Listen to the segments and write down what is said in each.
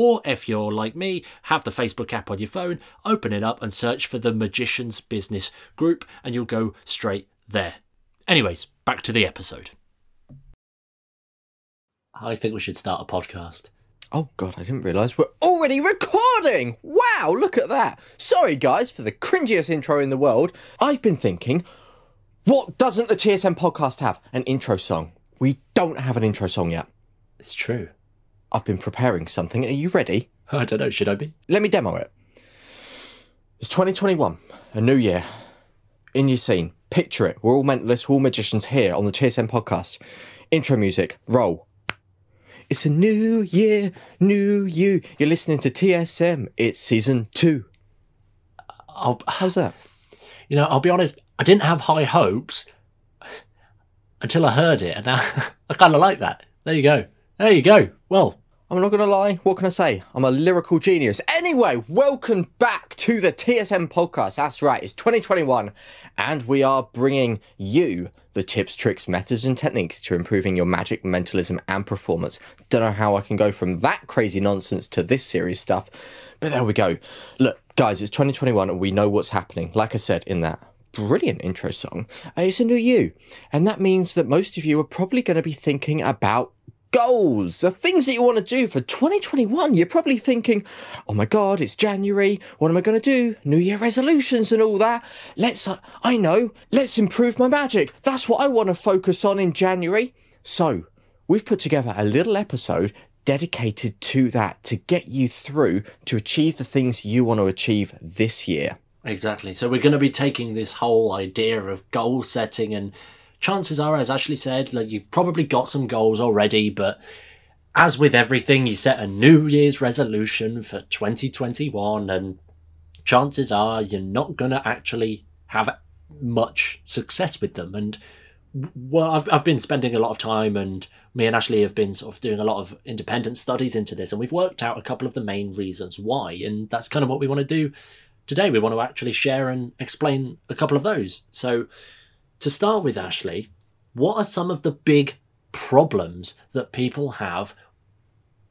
Or if you're like me, have the Facebook app on your phone, open it up and search for the Magician's Business Group, and you'll go straight there. Anyways, back to the episode. I think we should start a podcast. Oh god, I didn't realise we're already recording! Wow, look at that! Sorry guys for the cringiest intro in the world. I've been thinking, what doesn't the TSM podcast have? An intro song. We don't have an intro song yet. It's true. I've been preparing something. Are you ready? I don't know, should I be? Let me demo it. It's 2021, a new year. In your scene, picture it. We're all mentalists, we're all magicians here on the TSM podcast. Intro music, roll. It's a new year, new you. You're listening to TSM. It's season two. I'll, How's that? you know, I'll be honest, I didn't have high hopes until I heard it, and now I kind of like that. There you go. There you go. Well, I'm not going to lie. What can I say? I'm a lyrical genius. Anyway, welcome back to the TSM podcast. That's right, it's 2021, and we are bringing you the tips, tricks, methods, and techniques to improving your magic, mentalism, and performance. Don't know how I can go from that crazy nonsense to this serious stuff, but there we go. Look, guys, it's 2021, and we know what's happening. Like I said in that brilliant intro song, it's a new you. And that means that most of you are probably going to be thinking about goals, the things that you want to do for 2021. You're probably thinking, oh my God, it's January. What am I going to do? New Year resolutions and all that. Let's, uh, I know, let's improve my magic. That's what I want to focus on in January. So we've put together a little episode dedicated to that to get you through to achieve the things you want to achieve this year. Exactly. So we're going to be taking this whole idea of goal setting, and chances are, as Ashley said, like you've probably got some goals already, but as with everything, you set a New Year's resolution for 2021, and chances are you're not going to actually have much success with them. And well, I've, I've been spending a lot of time, and me and Ashley have been sort of doing a lot of independent studies into this, and we've worked out a couple of the main reasons why. And that's kind of what we want to do today. We want to actually share and explain a couple of those. So, to start with, Ashley, what are some of the big problems that people have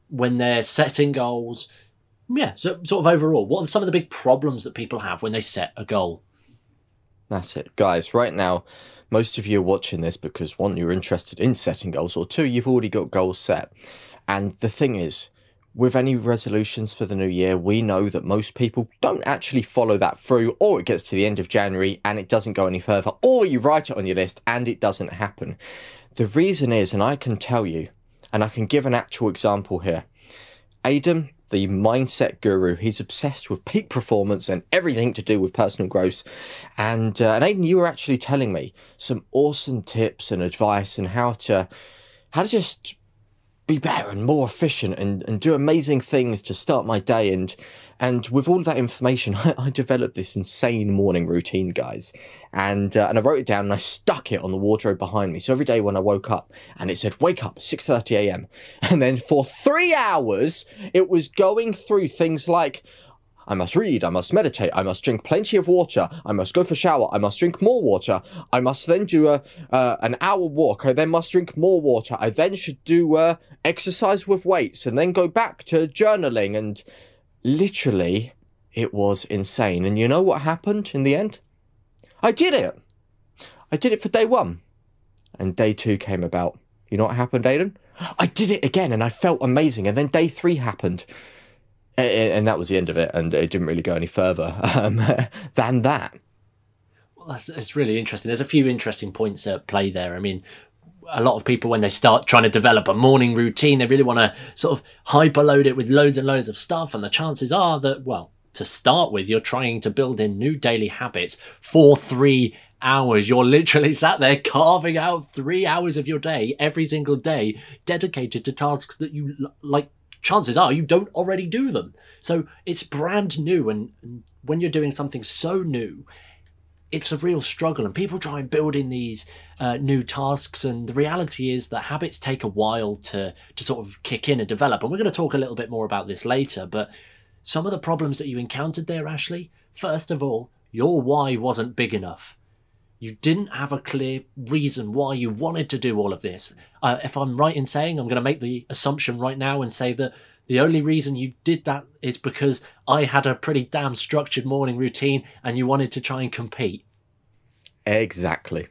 when they're setting goals? Yeah, so sort of overall, what are some of the big problems that people have when they set a goal? That's it. Guys, right now, most of you are watching this because one, you're interested in setting goals, or two, you've already got goals set. And the thing is, with any resolutions for the new year, we know that most people don't actually follow that through, or it gets to the end of January and it doesn't go any further, or you write it on your list and it doesn't happen. The reason is, and I can tell you, and I can give an actual example here. Aidan, the mindset guru, he's obsessed with peak performance and everything to do with personal growth. And, uh, and Aidan, you were actually telling me some awesome tips and advice and how to, how to just be better and more efficient and, and do amazing things to start my day. And and with all that information I, I developed this insane morning routine guys. And uh, and I wrote it down and I stuck it on the wardrobe behind me. So every day when I woke up and it said wake up 6:30 a.m. and then for 3 hours it was going through things like I must read, I must meditate, I must drink plenty of water, I must go for shower, I must drink more water, I must then do a uh, an hour walk, I then must drink more water, I then should do uh, exercise with weights and then go back to journaling and literally it was insane. And you know what happened in the end? I did it. I did it for day one. And day two came about. You know what happened, Aidan? I did it again and I felt amazing. And then day three happened. And that was the end of it. And it didn't really go any further um, than that. Well, that's, that's really interesting. There's a few interesting points at play there. I mean, a lot of people when they start trying to develop a morning routine they really want to sort of hyperload it with loads and loads of stuff and the chances are that well to start with you're trying to build in new daily habits for 3 hours you're literally sat there carving out 3 hours of your day every single day dedicated to tasks that you like chances are you don't already do them. So it's brand new, and, when you're doing something so new, it's a real struggle and people try and build in these uh, new tasks and the reality is that habits take a while to to sort of kick in and develop and we're going to talk a little bit more about this later but some of the problems that you encountered there ashley first of all your why wasn't big enough you didn't have a clear reason why you wanted to do all of this uh, if i'm right in saying i'm going to make the assumption right now and say that the only reason you did that is because I had a pretty damn structured morning routine and you wanted to try and compete. Exactly.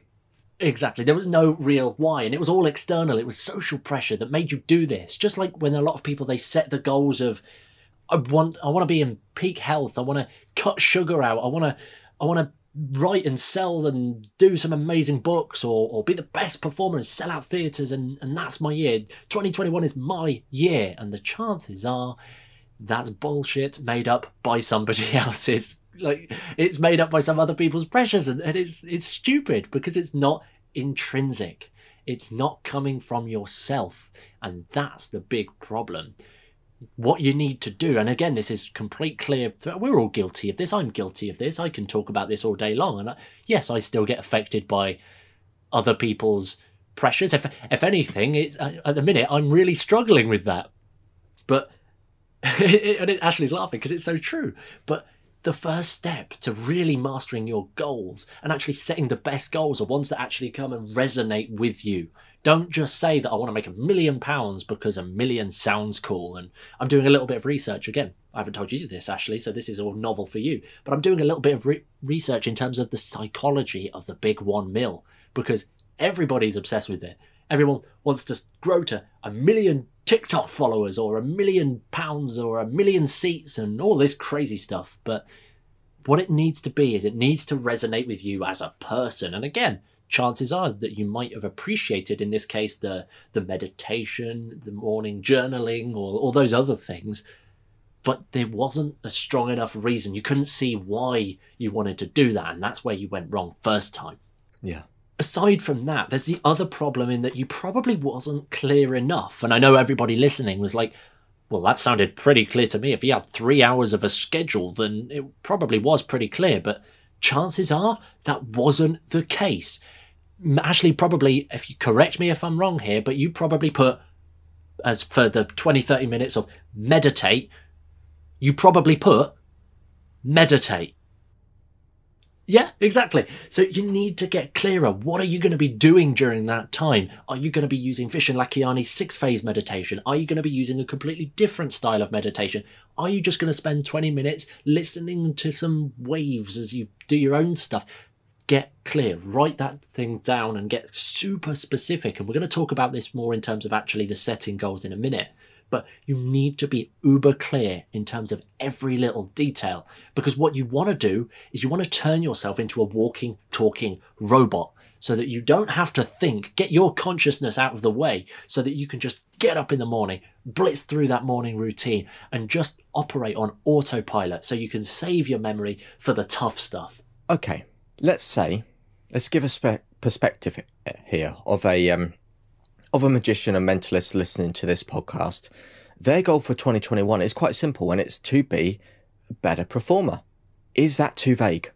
Exactly. There was no real why, and it was all external. It was social pressure that made you do this. Just like when a lot of people they set the goals of, I want, I want to be in peak health. I want to cut sugar out. I want to, I want to write and sell and do some amazing books or, or be the best performer and sell out theatres and, and that's my year. 2021 is my year. And the chances are that's bullshit made up by somebody else's. Like it's made up by some other people's pressures and, and it's it's stupid because it's not intrinsic. It's not coming from yourself. And that's the big problem what you need to do. And again, this is complete clear. We're all guilty of this. I'm guilty of this. I can talk about this all day long. And I, yes, I still get affected by other people's pressures. If if anything, it's uh, at the minute I'm really struggling with that. But and it, Ashley's laughing because it's so true. But the first step to really mastering your goals and actually setting the best goals are ones that actually come and resonate with you. Don't just say that I want to make a million pounds because a million sounds cool. And I'm doing a little bit of research again. I haven't told you this, Ashley, so this is all novel for you. But I'm doing a little bit of re- research in terms of the psychology of the big one mil because everybody's obsessed with it. Everyone wants to grow to a million TikTok followers or a million pounds or a million seats and all this crazy stuff. But what it needs to be is it needs to resonate with you as a person. And again, chances are that you might have appreciated in this case the the meditation, the morning journaling, or all those other things. But there wasn't a strong enough reason. You couldn't see why you wanted to do that, and that's where you went wrong first time. Yeah aside from that, there's the other problem in that you probably wasn't clear enough. And I know everybody listening was like, well, that sounded pretty clear to me. If he had three hours of a schedule, then it probably was pretty clear. But chances are that wasn't the case. Ashley, probably, if you correct me if I'm wrong here, but you probably put, as for the 20, 30 minutes of meditate, you probably put meditate. Yeah, exactly. So you need to get clearer. What are you going to be doing during that time? Are you going to be using Vishen Lakhiani's six phase meditation? Are you going to be using a completely different style of meditation? Are you just going to spend 20 minutes listening to some waves as you do your own stuff? Get clear, write that thing down and get super specific. And we're going to talk about this more in terms of actually the setting goals in a minute but you need to be uber clear in terms of every little detail because what you want to do is you want to turn yourself into a walking, talking robot so that you don't have to think, get your consciousness out of the way so that you can just get up in the morning, blitz through that morning routine, and just operate on autopilot so you can save your memory for the tough stuff. Okay, let's say, let's give a spe- perspective here of a um, of a magician and mentalist listening to this podcast, their goal for 2021 is quite simple and it's to be a better performer. Is that too vague?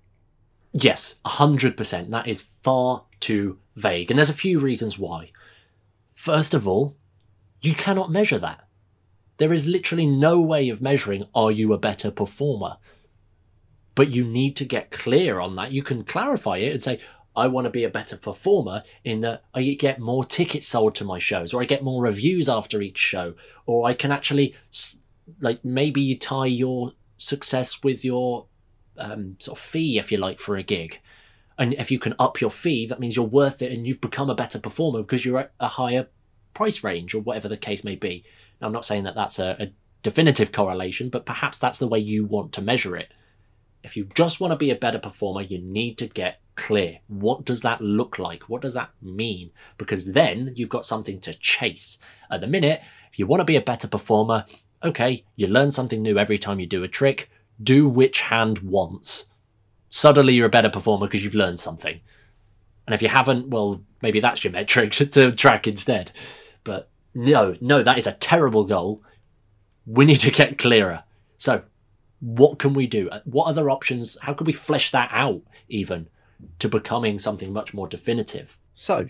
Yes, 100%. That is far too vague. And there's a few reasons why. First of all, you cannot measure that. There is literally no way of measuring are you a better performer. But you need to get clear on that. You can clarify it and say, I want to be a better performer in that I get more tickets sold to my shows, or I get more reviews after each show, or I can actually, like, maybe you tie your success with your um, sort of fee, if you like, for a gig. And if you can up your fee, that means you're worth it and you've become a better performer because you're at a higher price range or whatever the case may be. Now, I'm not saying that that's a, a definitive correlation, but perhaps that's the way you want to measure it. If you just want to be a better performer, you need to get clear. What does that look like? What does that mean? Because then you've got something to chase. At the minute, if you want to be a better performer, okay, you learn something new every time you do a trick. Do which hand once. Suddenly you're a better performer because you've learned something. And if you haven't, well, maybe that's your metric to track instead. But no, no, that is a terrible goal. we need to get clearer. So, what can we do? Uh, what other options? How can we flesh that out even to becoming something much more definitive? So,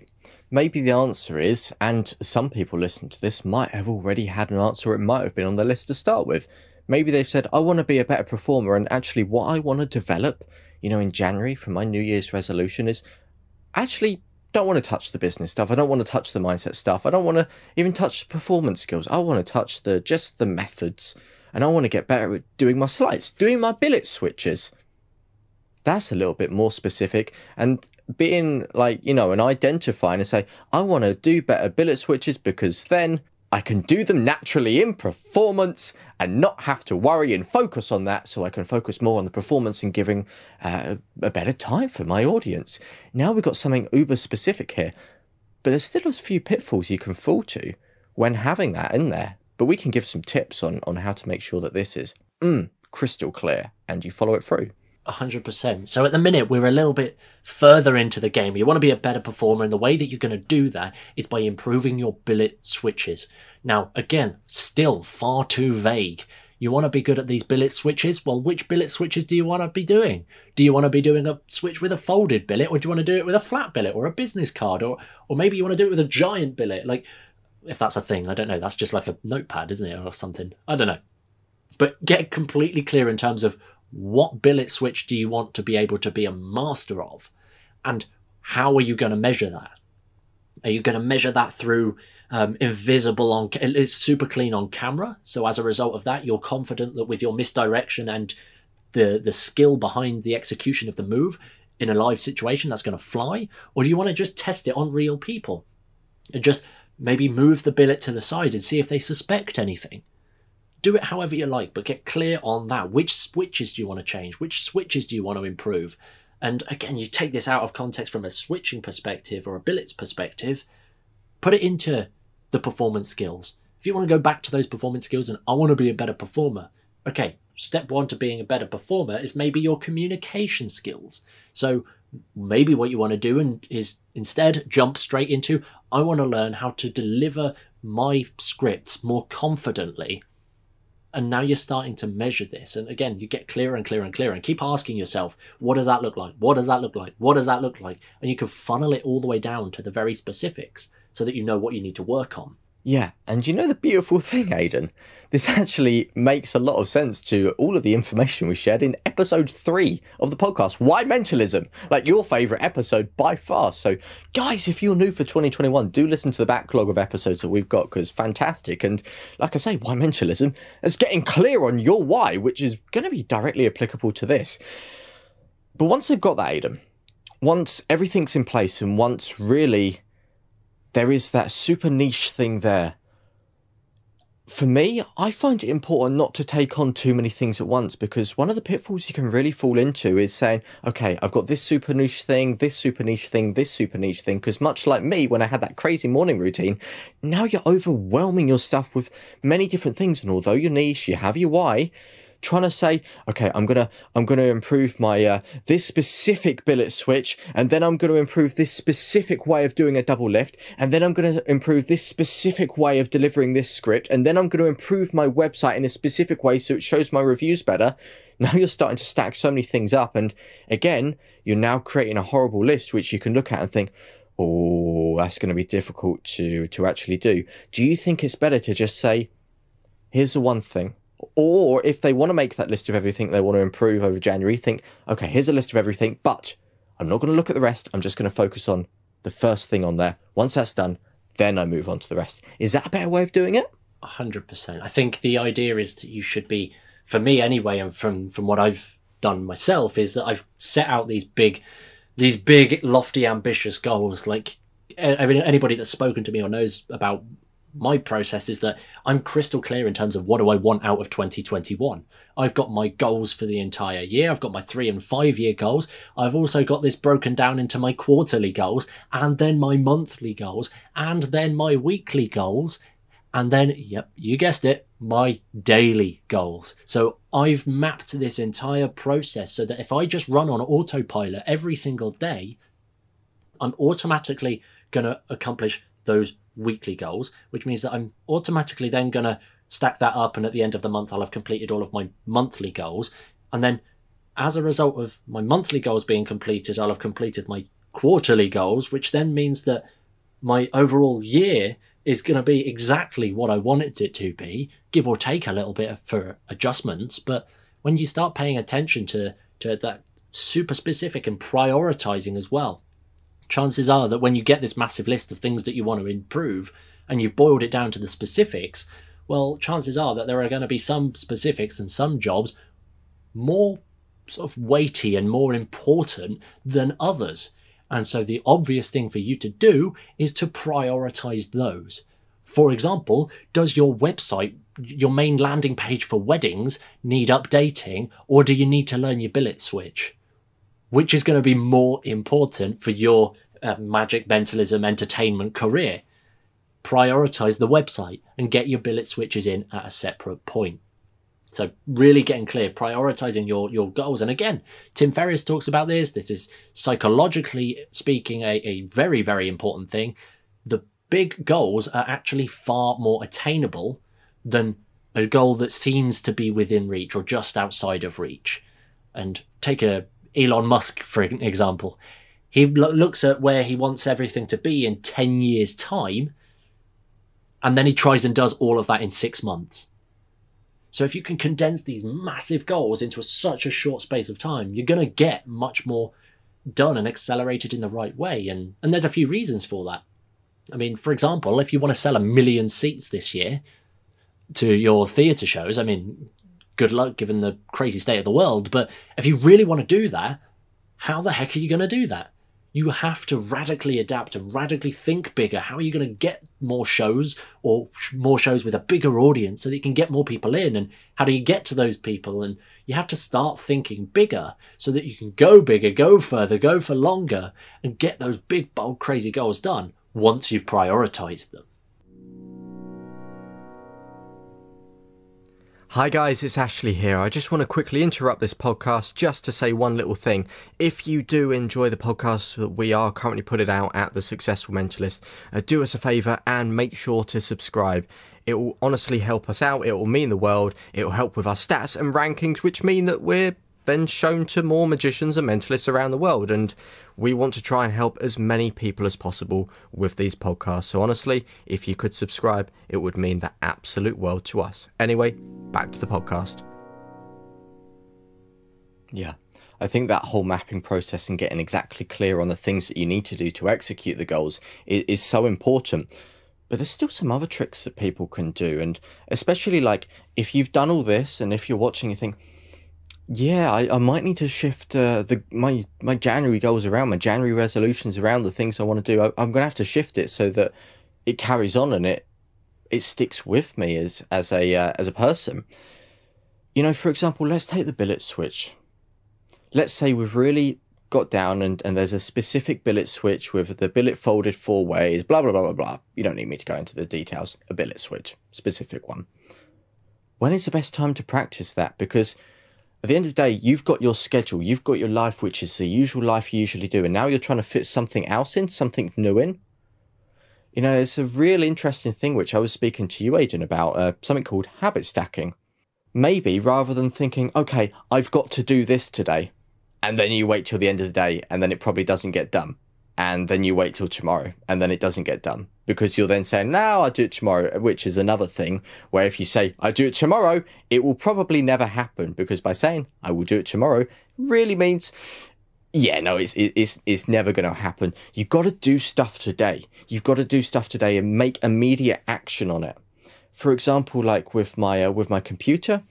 maybe the answer is, and some people listening to this might have already had an answer, it might have been on the list to start with. Maybe they've said, I want to be a better performer, and actually, what I want to develop, you know, in January for my New Year's resolution is actually don't want to touch the business stuff. I don't want to touch the mindset stuff. I don't want to even touch the performance skills. I want to touch the just the methods, and I want to get better at doing my slides, doing my billet switches. That's a little bit more specific, and being like you know, and identifying and say I want to do better billet switches because then I can do them naturally in performance and not have to worry and focus on that so I can focus more on the performance and giving uh, a better time for my audience. Now we've got something uber specific here, but there's still a few pitfalls you can fall to when having that in there. But we can give some tips on, on how to make sure that this is mm, crystal clear and you follow it through. 100%. So at the minute, we're a little bit further into the game. You want to be a better performer, and the way that you're going to do that is by improving your billet switches. Now, again, still far too vague. You want to be good at these billet switches? Well, which billet switches do you want to be doing? Do you want to be doing a switch with a folded billet, or do you want to do it with a flat billet, or a business card, or or maybe you want to do it with a giant billet? Like, if that's a thing, I don't know. That's just like a notepad, isn't it, or something? I don't know. But get completely clear in terms of what billet switch do you want to be able to be a master of? And how are you going to measure that? Are you going to measure that through um, invisible on? It's super clean on camera, so as a result of that, you're confident that with your misdirection and the the skill behind the execution of the move in a live situation, that's going to fly. Or do you want to just test it on real people and just maybe move the billet to the side and see if they suspect anything? do it however you like, but get clear on that. Which switches do you want to change? Which switches do you want to improve? And again, you take this out of context from a switching perspective or a billets perspective, put it into the performance skills. If you want to go back to those performance skills and I want to be a better performer, okay, step one to being a better performer is maybe your communication skills. So maybe what you want to do and is instead jump straight into I want to learn how to deliver my scripts more confidently and now you're starting to measure this. And again, you get clearer and clearer and clearer and keep asking yourself, what does that look like? What does that look like? What does that look like? And you can funnel it all the way down to the very specifics so that you know what you need to work on. Yeah, and you know the beautiful thing, Aidan? This actually makes a lot of sense to all of the information we shared in episode three of the podcast. Why mentalism? Like your favorite episode by far. So, guys, if you're new for 2021, do listen to the backlog of episodes that we've got because fantastic. And like I say, why mentalism? It's getting clear on your why, which is going to be directly applicable to this. But once they've got that, Aidan, once everything's in place and once really there is that super niche thing there. For me, I find it important not to take on too many things at once because one of the pitfalls you can really fall into is saying, okay, I've got this super niche thing, this super niche thing, this super niche thing. Because much like me, when I had that crazy morning routine, now you're overwhelming your stuff with many different things. And although you're niche, you have your why, trying to say, okay, I'm gonna I'm gonna improve my uh, this specific billet switch, and then I'm gonna improve this specific way of doing a double lift, and then I'm gonna improve this specific way of delivering this script, and then I'm gonna improve my website in a specific way so it shows my reviews better. Now you're starting to stack so many things up, and again, you're now creating a horrible list which you can look at and think, oh, that's going to be difficult to to actually do. Do you think it's better to just say, here's the one thing or if they want to make that list of everything they want to improve over January, think, okay, here's a list of everything, but I'm not going to look at the rest. I'm just going to focus on the first thing on there. Once that's done, then I move on to the rest. Is that a better way of doing it? 100%. I think the idea is that you should be, for me anyway, and from, from what I've done myself, is that I've set out these big, these big, lofty, ambitious goals. Like anybody that's spoken to me or knows about my process is that I'm crystal clear in terms of what do I want out of 2021. I've got my goals for the entire year. I've got my three and five year goals. I've also got this broken down into my quarterly goals and then my monthly goals and then my weekly goals. And then, yep, you guessed it, my daily goals. So I've mapped this entire process so that if I just run on autopilot every single day, I'm automatically going to accomplish those weekly goals, which means that I'm automatically then going to stack that up, and at the end of the month, I'll have completed all of my monthly goals. And then, as a result of my monthly goals being completed, I'll have completed my quarterly goals, which then means that my overall year is going to be exactly what I wanted it to be, give or take a little bit for adjustments. But when you start paying attention to, to that super specific and prioritizing as well, chances are that when you get this massive list of things that you want to improve and you've boiled it down to the specifics, well, chances are that there are going to be some specifics and some jobs more sort of weighty and more important than others. And so the obvious thing for you to do is to prioritize those. For example, does your website, your main landing page for weddings, need updating, or do you need to learn your billet switch? Which is going to be more important for your uh, magic mentalism entertainment career? Prioritize the website and get your billet switches in at a separate point. So really getting clear, prioritizing your your goals. And again, Tim Ferriss talks about this. This is psychologically speaking a, a very, very important thing. The big goals are actually far more attainable than a goal that seems to be within reach or just outside of reach. And take a Elon Musk for example. He lo- looks at where he wants everything to be in 10 years time and then he tries and does all of that in 6 months so if you can condense these massive goals into a, such a short space of time, you're going to get much more done and accelerated in the right way. And and there's a few reasons for that. I mean, for example, if you want to sell a million seats this year to your theatre shows, I mean, good luck given the crazy state of the world. But if you really want to do that, how the heck are you going to do that? you have to radically adapt and radically think bigger. How are you going to get more shows or more shows with a bigger audience so that you can get more people in? And how do you get to those people? And you have to start thinking bigger so that you can go bigger, go further, go for longer, and get those big, bold, crazy goals done once you've prioritized them. Hi guys, it's Ashley here. I just want to quickly interrupt this podcast just to say one little thing. If you do enjoy the podcast that we are currently putting out at The Successful Mentalist, uh, do us a favour and make sure to subscribe. It will honestly help us out, it will mean the world, it will help with our stats and rankings, which mean that we're then shown to more magicians and mentalists around the world. And we want to try and help as many people as possible with these podcasts. So, honestly, if you could subscribe, it would mean the absolute world to us. Anyway, back to the podcast. Yeah. I think that whole mapping process and getting exactly clear on the things that you need to do to execute the goals is, is so important. But there's still some other tricks that people can do. And especially like if you've done all this and if you're watching, you think, yeah, I, I might need to shift uh, the my my January goals around, my January resolutions around the things I want to do. I, I'm going to have to shift it so that it carries on and it it sticks with me as as a uh, as a person. You know, for example, let's take the billet switch. Let's say we've really got down and, and there's a specific billet switch with the billet folded four ways, blah blah blah blah blah. You don't need me to go into the details. A billet switch, specific one. When is the best time to practice that? Because at the end of the day, you've got your schedule, you've got your life, which is the usual life you usually do, and now you're trying to fit something else in, something new in. You know, it's a real interesting thing which I was speaking to you, Aidan, about uh, something called habit stacking. Maybe rather than thinking, okay, I've got to do this today, and then you wait till the end of the day, and then it probably doesn't get done, and then you wait till tomorrow, and then it doesn't get done because you're then saying, now I'll do it tomorrow, which is another thing where if you say, I do it tomorrow, it will probably never happen because by saying, I will do it tomorrow, really means, yeah, no, it's, it's, it's never going to happen. You've got to do stuff today. You've got to do stuff today and make immediate action on it. For example, like with my, uh, with my computer,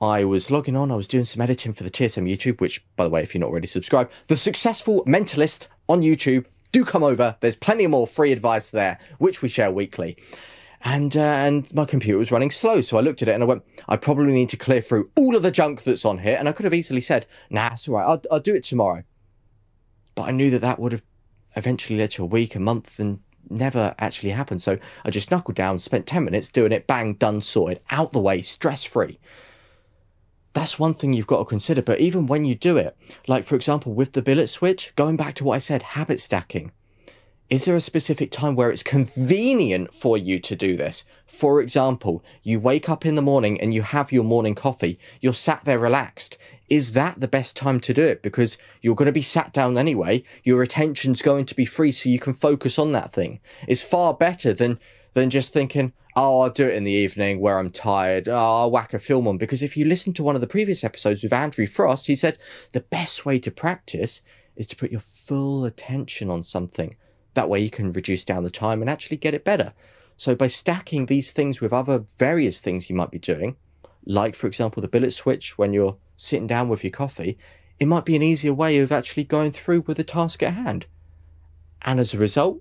I was logging on, I was doing some editing for the TSM YouTube, which, by the way, if you're not already subscribed, The Successful Mentalist on YouTube, do come over. There's plenty more free advice there, which we share weekly. And uh, and my computer was running slow, so I looked at it and I went, I probably need to clear through all of the junk that's on here. And I could have easily said, Nah, it's all right. I'll, I'll do it tomorrow. But I knew that that would have eventually led to a week, a month, and never actually happened. So I just knuckled down, spent 10 minutes doing it, bang, done, sorted, out the way, stress free that's one thing you've got to consider. But even when you do it, like for example, with the billet switch, going back to what I said, habit stacking. Is there a specific time where it's convenient for you to do this? For example, you wake up in the morning and you have your morning coffee, you're sat there relaxed. Is that the best time to do it? Because you're going to be sat down anyway, your attention's going to be free so you can focus on that thing. It's far better than than just thinking, oh, I'll do it in the evening where I'm tired. Oh, I'll whack a film on. Because if you listen to one of the previous episodes with Andrew Frost, he said the best way to practice is to put your full attention on something. That way you can reduce down the time and actually get it better. So by stacking these things with other various things you might be doing, like for example the billet switch when you're sitting down with your coffee, it might be an easier way of actually going through with the task at hand. And as a result,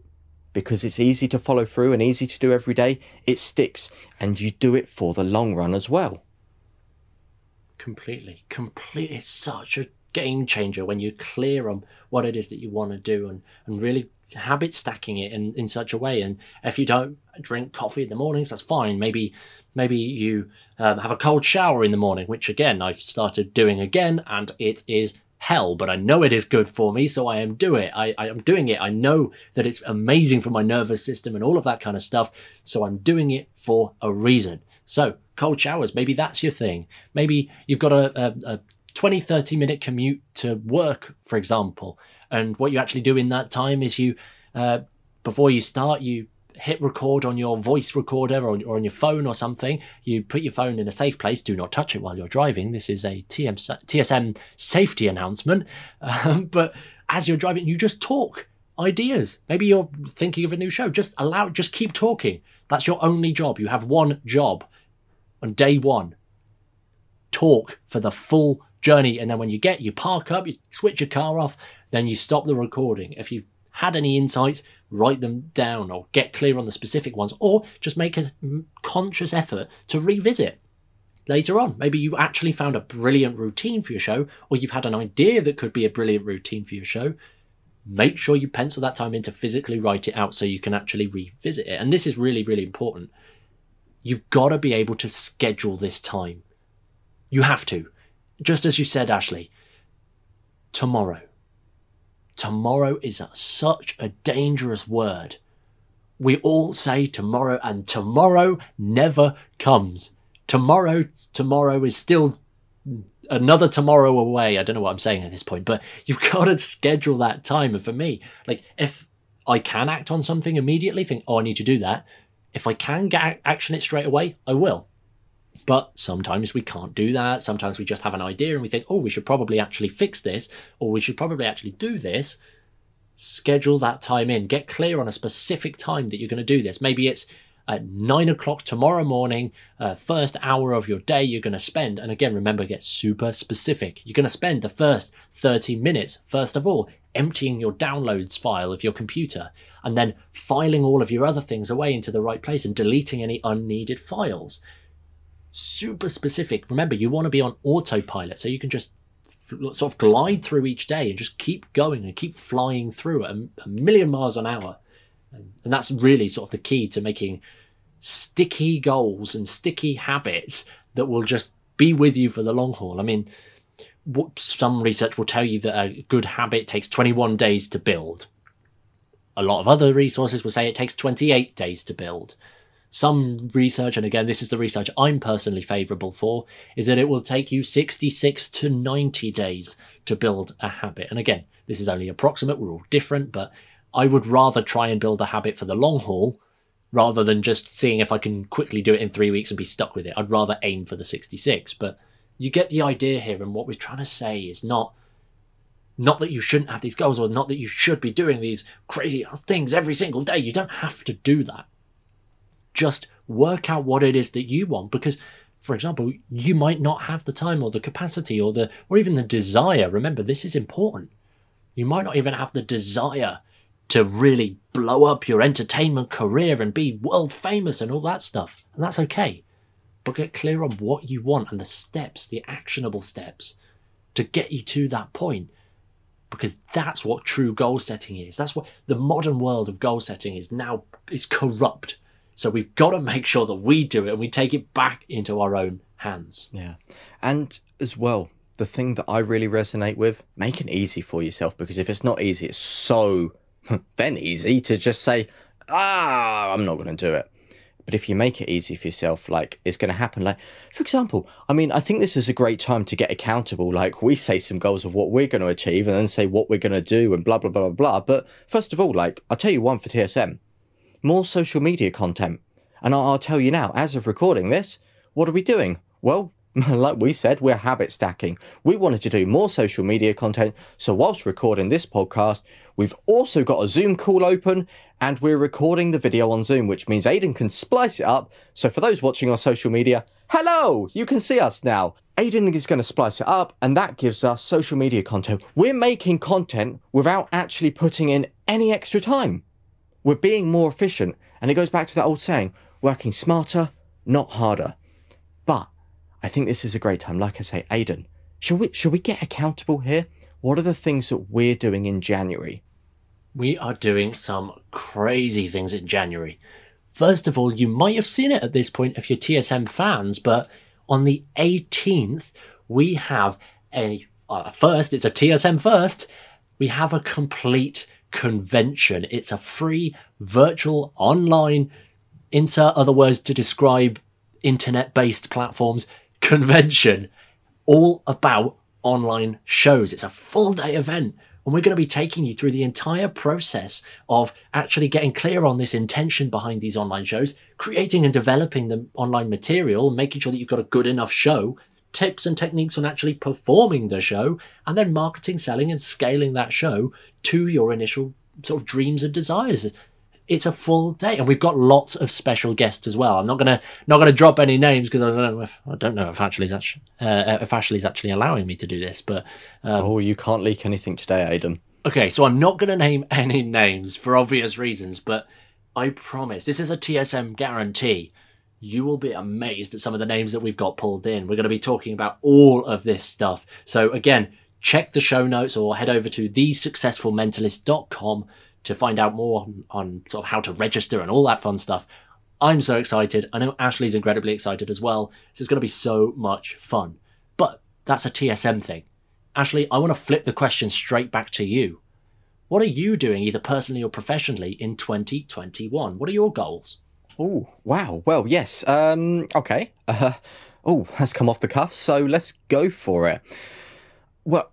because it's easy to follow through and easy to do every day, it sticks and you do it for the long run as well. Completely. Completely. It's such a game changer when you're clear on what it is that you want to do and, and really habit stacking it in, in such a way. And if you don't drink coffee in the mornings, that's fine. Maybe maybe you um, have a cold shower in the morning, which again I've started doing again, and it is hell, but I know it is good for me, so I am doing it. I, I am doing it. I know that it's amazing for my nervous system and all of that kind of stuff, so I'm doing it for a reason. So cold showers, maybe that's your thing. Maybe you've got a, a, a 20, 30 minute commute to work, for example. And what you actually do in that time is you, uh, before you start, you hit record on your voice recorder or, or on your phone or something. You put your phone in a safe place. Do not touch it while you're driving. This is a TM, TSM safety announcement. Um, but as you're driving, you just talk ideas. Maybe you're thinking of a new show. Just allow, just keep talking. That's your only job. You have one job on day one. Talk for the full journey. And then when you get, you park up, you switch your car off, then you stop the recording. If you've had any insights, write them down or get clear on the specific ones, or just make a conscious effort to revisit later on. Maybe you actually found a brilliant routine for your show, or you've had an idea that could be a brilliant routine for your show. Make sure you pencil that time in to physically write it out so you can actually revisit it. And this is really, really important. You've got to be able to schedule this time. You have to just as you said, Ashley, tomorrow. Tomorrow is such a dangerous word. We all say tomorrow, and tomorrow never comes. Tomorrow, tomorrow is still another tomorrow away. I don't know what I'm saying at this point, but you've got to schedule that time. And for me, like if I can act on something immediately, think, oh, I need to do that. If I can get action it straight away, I will. But sometimes we can't do that. Sometimes we just have an idea and we think, oh, we should probably actually fix this, or we should probably actually do this. Schedule that time in. Get clear on a specific time that you're going to do this. Maybe it's at nine o'clock tomorrow morning, uh, first hour of your day you're going to spend. And again, remember, get super specific. You're going to spend the first 30 minutes, first of all, emptying your downloads file of your computer and then filing all of your other things away into the right place and deleting any unneeded files super specific. Remember, you want to be on autopilot so you can just sort of glide through each day and just keep going and keep flying through at a, million miles an hour. And, that's really sort of the key to making sticky goals and sticky habits that will just be with you for the long haul. I mean, some research will tell you that a good habit takes 21 days to build. A lot of other resources will say it takes 28 days to build. Some research, and again, this is the research I'm personally favourable for, is that it will take you 66 to 90 days to build a habit. And again, this is only approximate, we're all different, but I would rather try and build a habit for the long haul rather than just seeing if I can quickly do it in three weeks and be stuck with it. I'd rather aim for the 66. But you get the idea here, and what we're trying to say is not not that you shouldn't have these goals or not that you should be doing these crazy things every single day. You don't have to do that. Just work out what it is that you want because for example, you might not have the time or the capacity or the or even the desire. Remember, this is important. You might not even have the desire to really blow up your entertainment career and be world famous and all that stuff. And that's okay. But get clear on what you want and the steps, the actionable steps to get you to that point. Because that's what true goal setting is. That's what the modern world of goal setting is now is corrupt so we've got to make sure that we do it and we take it back into our own hands. Yeah. And as well, the thing that I really resonate with, make it easy for yourself because if it's not easy, it's so then easy to just say, ah, I'm not going to do it. But if you make it easy for yourself, like it's going to happen. Like, for example, I mean, I think this is a great time to get accountable. Like, we say some goals of what we're going to achieve and then say what we're going to do and blah, blah, blah, blah. blah. But first of all, like, I'll tell you one for TSM more social media content. And I'll, tell you now, as of recording this, what are we doing? Well, like we said, we're habit stacking. We wanted to do more social media content. So, whilst recording this podcast, we've also got a Zoom call open and we're recording the video on Zoom, which means Aidan can splice it up. So, for those watching on social media, hello, you can see us now. Aidan is going to splice it up, and that gives us social media content. We're making content without actually putting in any extra time. We're being more efficient. And it goes back to that old saying working smarter, not harder. But I think this is a great time. Like I say, Aidan, shall we, shall we get accountable here? What are the things that we're doing in January? We are doing some crazy things in January. First of all, you might have seen it at this point if you're TSM fans, but on the 18th, we have a uh, first, it's a TSM first, we have a complete convention. It's a free virtual online insert other words to describe internet based platforms convention all about online shows. It's a full day event. And we're going to be taking you through the entire process of actually getting clear on this intention behind these online shows, creating and developing the online material, making sure that you've got a good enough show, tips and techniques on actually performing the show, and then marketing, selling, and scaling that show to your initial sort of dreams and desires it's a full day, and we've got lots of special guests as well. I'm not gonna not gonna drop any names because I don't know if I don't know if Ashley's actually uh, if Ashley's actually allowing me to do this. But um, oh, you can't leak anything today, Aidan. Okay, so I'm not gonna name any names for obvious reasons, but I promise this is a TSM guarantee. You will be amazed at some of the names that we've got pulled in. We're going to be talking about all of this stuff. So again, check the show notes or head over to thesuccessfulmentalist.com to find out more on, sort of how to register and all that fun stuff. I'm so excited. I know Ashley's incredibly excited as well. This is going to be so much fun. But that's a TSM thing. Ashley, I want to flip the question straight back to you. What are you doing, either personally or professionally, in 2021? What are your goals? Oh, wow. Well, yes. Um, okay. Uh, oh, that's come off the cuff, so let's go for it. Well,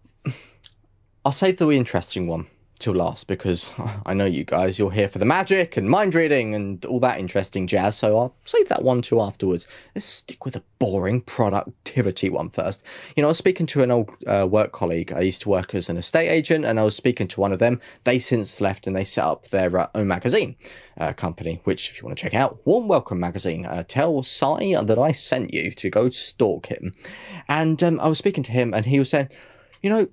I'll save the interesting one till last because I know you guys, you're here for the magic and mind reading and all that interesting jazz, so I'll save that one till afterwards. Let's stick with a boring productivity one first. You know, I was speaking to an old uh, work colleague. I used to work as an estate agent, and I was speaking to one of them. They since left and they set up their uh, own magazine uh, company, which, if you want to check out, Warm Welcome Magazine. Uh, tell Sai that I sent you to go stalk him. And um, I was speaking to him, and he was saying, you know,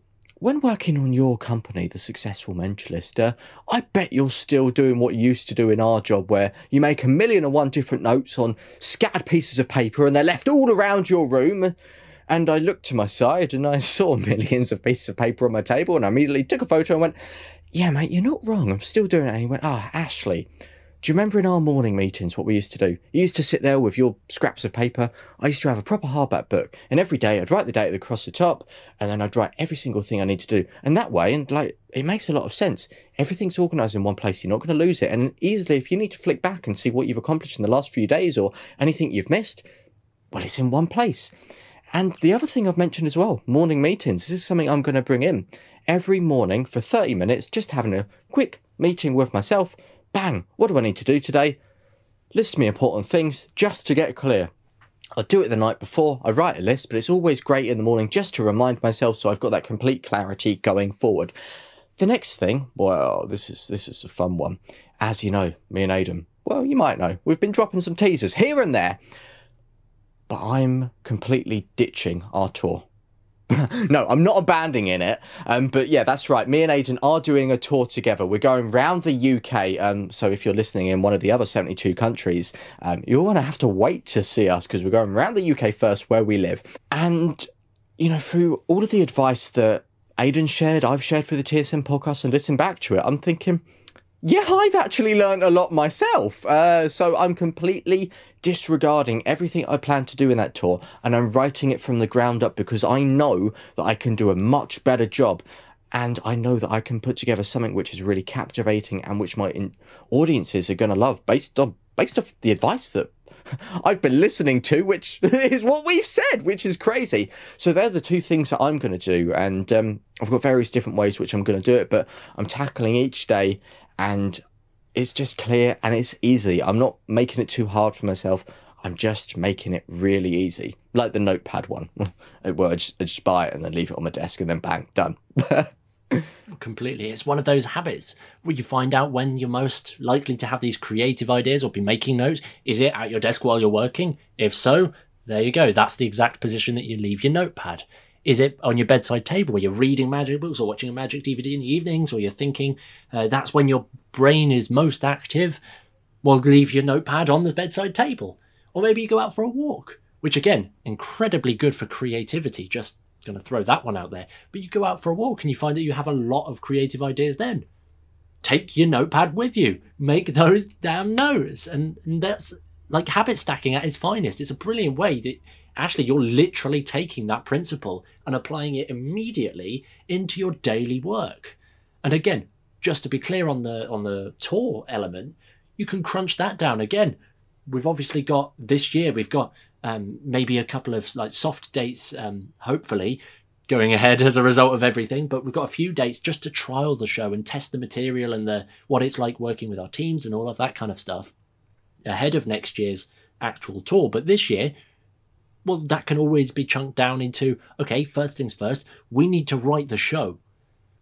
when working on your company, The Successful Mentalist, uh, I bet you're still doing what you used to do in our job, where you make a million and one different notes on scattered pieces of paper and they're left all around your room. And I looked to my side and I saw millions of pieces of paper on my table and I immediately took a photo and went, Yeah, mate, you're not wrong. I'm still doing it. And he went, Ah, oh, Ashley, do you remember in our morning meetings what we used to do? You used to sit there with your scraps of paper. I used to have a proper hardback book, and every day I'd write the date across the top, and then I'd write every single thing I need to do. And that way, and like it makes a lot of sense. Everything's organised in one place. You're not going to lose it. And easily, if you need to flick back and see what you've accomplished in the last few days or anything you've missed, well, it's in one place. And the other thing I've mentioned as well, morning meetings. This is something I'm going to bring in every morning for 30 minutes, just having a quick meeting with myself Bang! What do I need to do today? List me important things just to get clear. I do it the night before, I write a list, but it's always great in the morning just to remind myself so I've got that complete clarity going forward. The next thing, well, this is this is a fun one. As you know, me and Aidan, well, you might know, we've been dropping some teasers here and there. But I'm completely ditching our tour. no, I'm not abandoning it. Um, but yeah, that's right. Me and Aidan are doing a tour together. We're going round the UK. Um, so if you're listening in one of the other 72 countries, um, you're going to have to wait to see us because we're going around the UK first where we live. And, you know, through all of the advice that Aidan shared, I've shared for the TSM podcast and listened back to it, I'm thinking, yeah, I've actually learned a lot myself. Uh, so I'm completely disregarding everything I plan to do in that tour and I'm writing it from the ground up because I know that I can do a much better job. and I know that I can put together something which is really captivating and which my in- audiences are going to love based on based off the advice that I've been listening to, which is what we've said, which is crazy. So they're the two things that I'm going to do, and um, I've got various different ways which I'm going to do it, but I'm tackling each day, and it's just clear and it's easy. I'm not making it too hard for myself. I'm just making it really easy, like the notepad one. Well, I just, I just buy it and then leave it on my desk, and then bang, done. Completely. It's one of those habits where you find out when you're most likely to have these creative ideas or be making notes. Is it at your desk while you're working? If so, there you go. That's the exact position that you leave your notepad. Is it on your bedside table where you're reading magic books or watching a magic DVD in the evenings or you're thinking uh, that's when your brain is most active? Well, leave your notepad on the bedside table. Or maybe you go out for a walk, which again, incredibly good for creativity. Just going to throw that one out there. But you go out for a walk and you find that you have a lot of creative ideas then. Take your notepad with you, make those damn notes. And, and that's like habit stacking at its finest. It's a brilliant way that actually you're literally taking that principle and applying it immediately into your daily work. And again, just to be clear on the on the tour element, you can crunch that down again. We've obviously got this year, we've got um, maybe a couple of like soft dates, um, hopefully going ahead as a result of everything. But we've got a few dates just to trial the show and test the material and the what it's like working with our teams and all of that kind of stuff ahead of next year's actual tour. But this year, well, that can always be chunked down into okay, first things first, we need to write the show.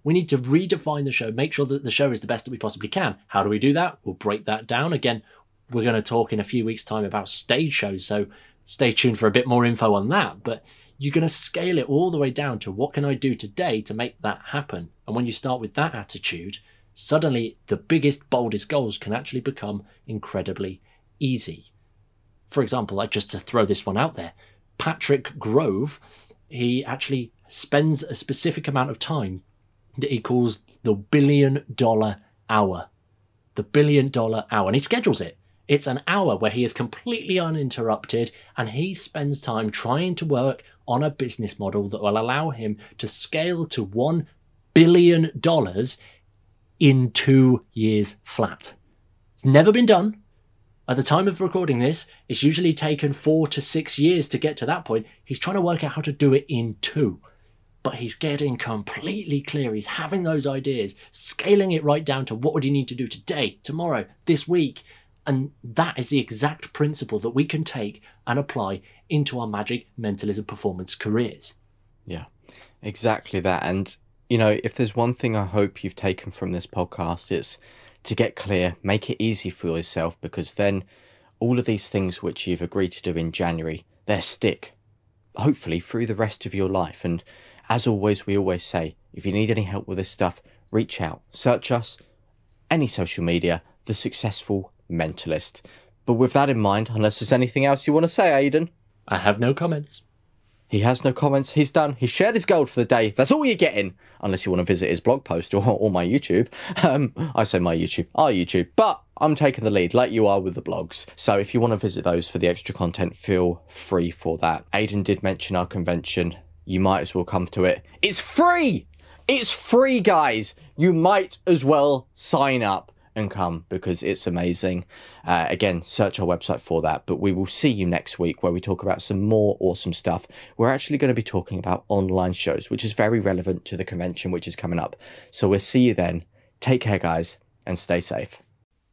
We need to redefine the show, make sure that the show is the best that we possibly can. How do we do that? We'll break that down. Again, we're going to talk in a few weeks' time about stage shows. So stay tuned for a bit more info on that. But you're going to scale it all the way down to what can I do today to make that happen? And when you start with that attitude, suddenly the biggest, boldest goals can actually become incredibly easy. For example, like just to throw this one out there, Patrick Grove, he actually spends a specific amount of time that he calls the billion dollar hour. The billion dollar hour. And he schedules it. It's an hour where he is completely uninterrupted and he spends time trying to work on a business model that will allow him to scale to $1 billion in two years flat. It's never been done. At the time of recording this, it's usually taken four to six years to get to that point. He's trying to work out how to do it in two. But he's getting completely clear. He's having those ideas, scaling it right down to what would he need to do today, tomorrow, this week, and that is the exact principle that we can take and apply into our magic, mentalism, performance careers. Yeah, exactly that. And, you know, if there's one thing I hope you've taken from this podcast, it's to get clear, make it easy for yourself, because then all of these things which you've agreed to do in January, they stick, hopefully, through the rest of your life. And as always, we always say, if you need any help with this stuff, reach out, search us, any social media, the successful mentalist. But with that in mind, unless there's anything else you want to say, Aidan? I have no comments. He has no comments. He's done. He's shared his gold for the day. That's all you're getting, unless you want to visit his blog post or, or my YouTube. Um, I say my YouTube, our YouTube, but I'm taking the lead, like you are with the blogs. So if you want to visit those for the extra content, feel free for that. Aidan did mention our convention. You might as well come to it. It's free. It's free, guys. You might as well sign up and come because it's amazing. Uh, again, search our website for that. But we will see you next week where we talk about some more awesome stuff. We're actually going to be talking about online shows, which is very relevant to the convention which is coming up. So we'll see you then. Take care, guys, and stay safe.